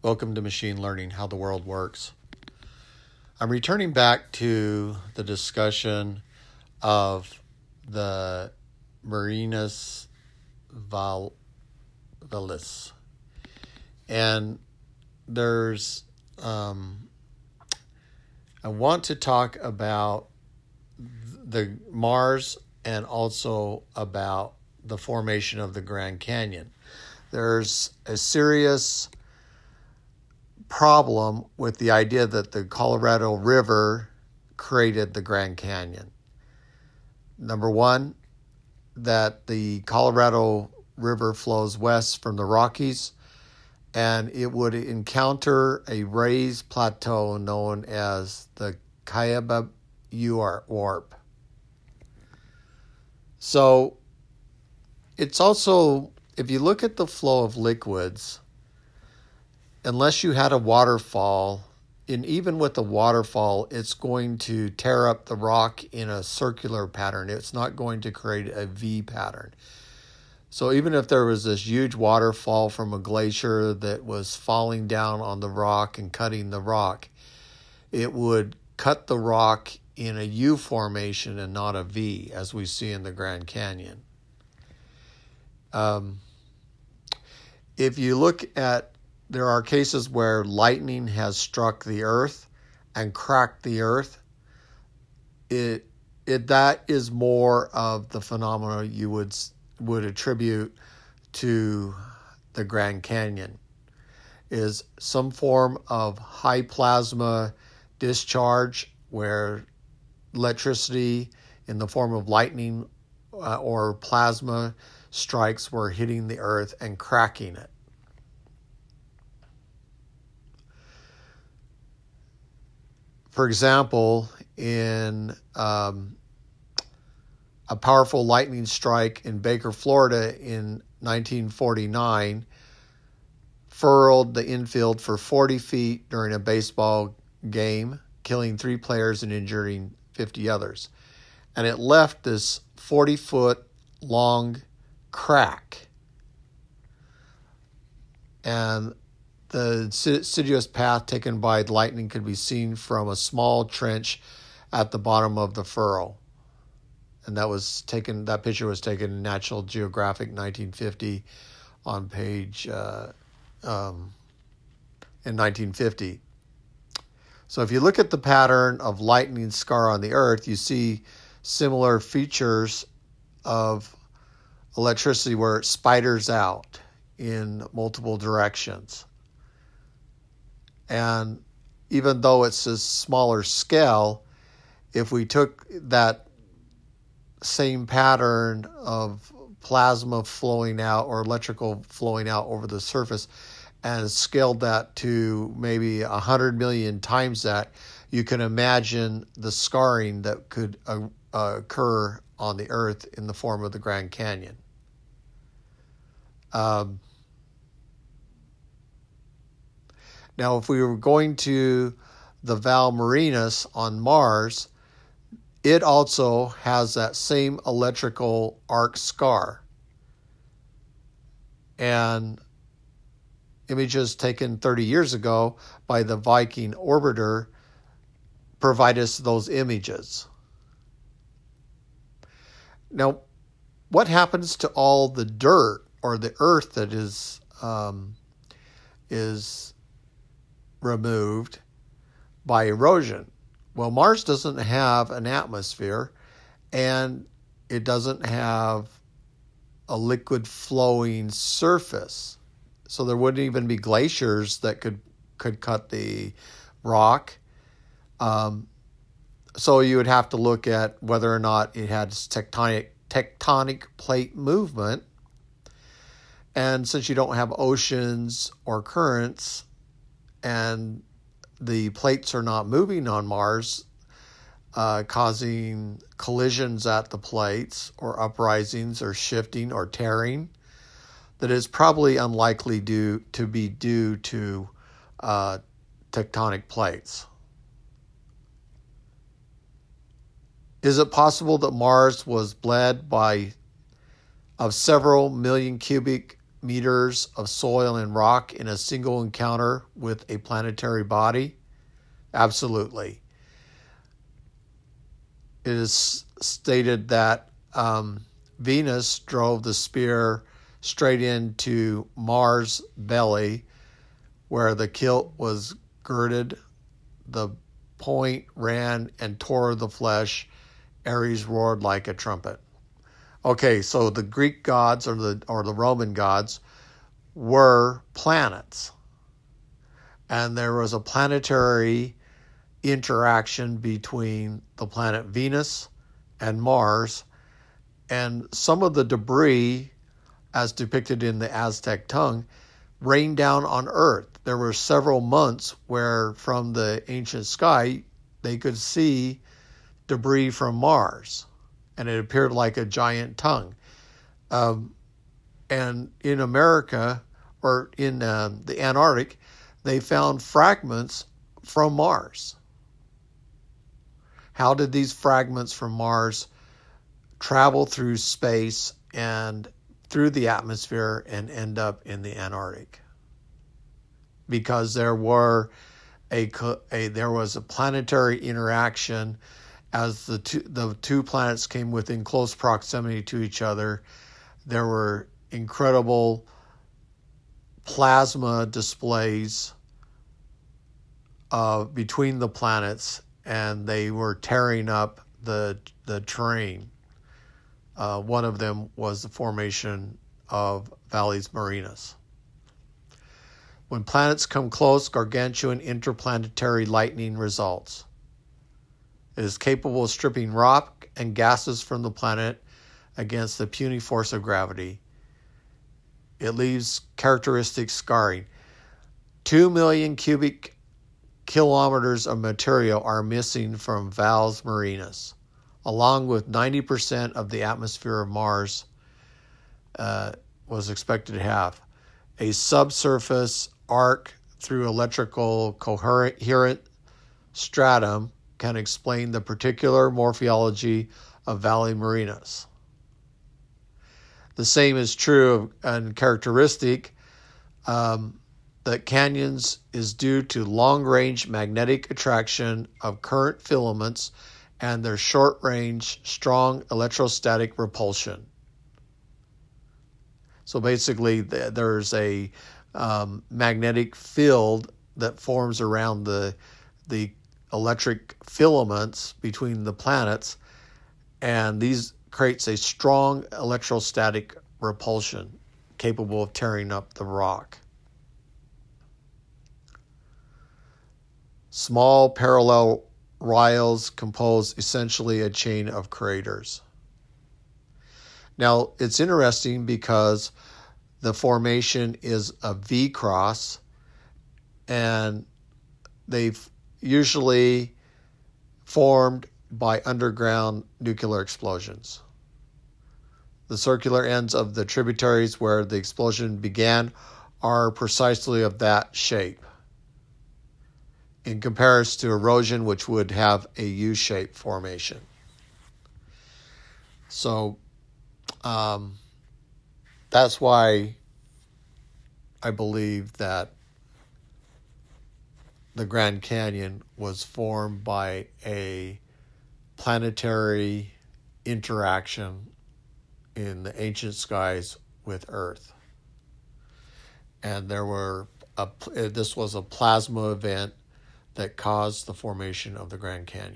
Welcome to Machine Learning How the World Works. I'm returning back to the discussion of the Marinus Val- Vallis. And there's, um, I want to talk about the Mars and also about the formation of the Grand Canyon. There's a serious problem with the idea that the Colorado River created the Grand Canyon. Number one, that the Colorado River flows west from the Rockies and it would encounter a raised plateau known as the Kaibab Warp. So it's also, if you look at the flow of liquids, unless you had a waterfall, and even with a waterfall, it's going to tear up the rock in a circular pattern. It's not going to create a V pattern. So even if there was this huge waterfall from a glacier that was falling down on the rock and cutting the rock, it would cut the rock in a U formation and not a V, as we see in the Grand Canyon. Um, if you look at there are cases where lightning has struck the earth and cracked the earth. It it that is more of the phenomena you would would attribute to the Grand Canyon is some form of high plasma discharge where electricity in the form of lightning uh, or plasma strikes were hitting the earth and cracking it. For example, in um, a powerful lightning strike in Baker, Florida in 1949, furled the infield for 40 feet during a baseball game, killing three players and injuring 50 others. And it left this 40 foot long crack. And the insidious path taken by lightning could be seen from a small trench at the bottom of the furrow. And that was taken. That picture was taken in National Geographic 1950, on page uh, um, in 1950. So if you look at the pattern of lightning scar on the Earth, you see similar features of electricity where it spiders out in multiple directions. And even though it's a smaller scale, if we took that same pattern of plasma flowing out or electrical flowing out over the surface and scaled that to maybe 100 million times that, you can imagine the scarring that could uh, occur on the earth in the form of the Grand Canyon. Um, Now, if we were going to the Val Marinus on Mars, it also has that same electrical arc scar. And images taken 30 years ago by the Viking orbiter provide us those images. Now, what happens to all the dirt or the earth that is um, is removed by erosion. Well, Mars doesn't have an atmosphere and it doesn't have a liquid flowing surface. So there wouldn't even be glaciers that could could cut the rock. Um, so you would have to look at whether or not it had tectonic tectonic plate movement. And since you don't have oceans or currents, and the plates are not moving on Mars, uh, causing collisions at the plates or uprisings or shifting or tearing, that is probably unlikely due to be due to uh, tectonic plates. Is it possible that Mars was bled by of several million cubic meters of soil and rock in a single encounter with a planetary body? Absolutely. It is stated that um, Venus drove the spear straight into Mars' belly, where the kilt was girded. The point ran and tore the flesh. Ares roared like a trumpet. Okay, so the Greek gods or the or the Roman gods were planets. And there was a planetary interaction between the planet Venus and Mars and some of the debris as depicted in the Aztec tongue rained down on earth. There were several months where from the ancient sky they could see debris from Mars and it appeared like a giant tongue. Um, and in America or in uh, the Antarctic, they found fragments from Mars. How did these fragments from Mars travel through space and through the atmosphere and end up in the Antarctic? Because there were a, a there was a planetary interaction as the two, the two planets came within close proximity to each other, there were incredible plasma displays uh, between the planets, and they were tearing up the the terrain. Uh, one of them was the formation of Valles Marineris. When planets come close, gargantuan interplanetary lightning results. It is capable of stripping rock and gases from the planet against the puny force of gravity. It leaves characteristic scarring. Two million cubic kilometers of material are missing from Valles Marineris, along with 90% of the atmosphere of Mars uh, was expected to have. A subsurface arc through electrical coherent stratum can explain the particular morphology of valley marinas. The same is true and characteristic um, that canyons is due to long range magnetic attraction of current filaments and their short range strong electrostatic repulsion. So basically, there's a um, magnetic field that forms around the the electric filaments between the planets, and these creates a strong electrostatic repulsion capable of tearing up the rock. Small parallel rilles compose essentially a chain of craters. Now, it's interesting because the formation is a V cross, and they've usually formed by underground nuclear explosions. The circular ends of the tributaries where the explosion began are precisely of that shape in comparison to erosion, which would have a U shaped formation. So um, that's why I believe that the Grand Canyon was formed by a planetary interaction in the ancient skies with Earth. And there were a, uh, this was a plasma event that caused the formation of the Grand Canyon.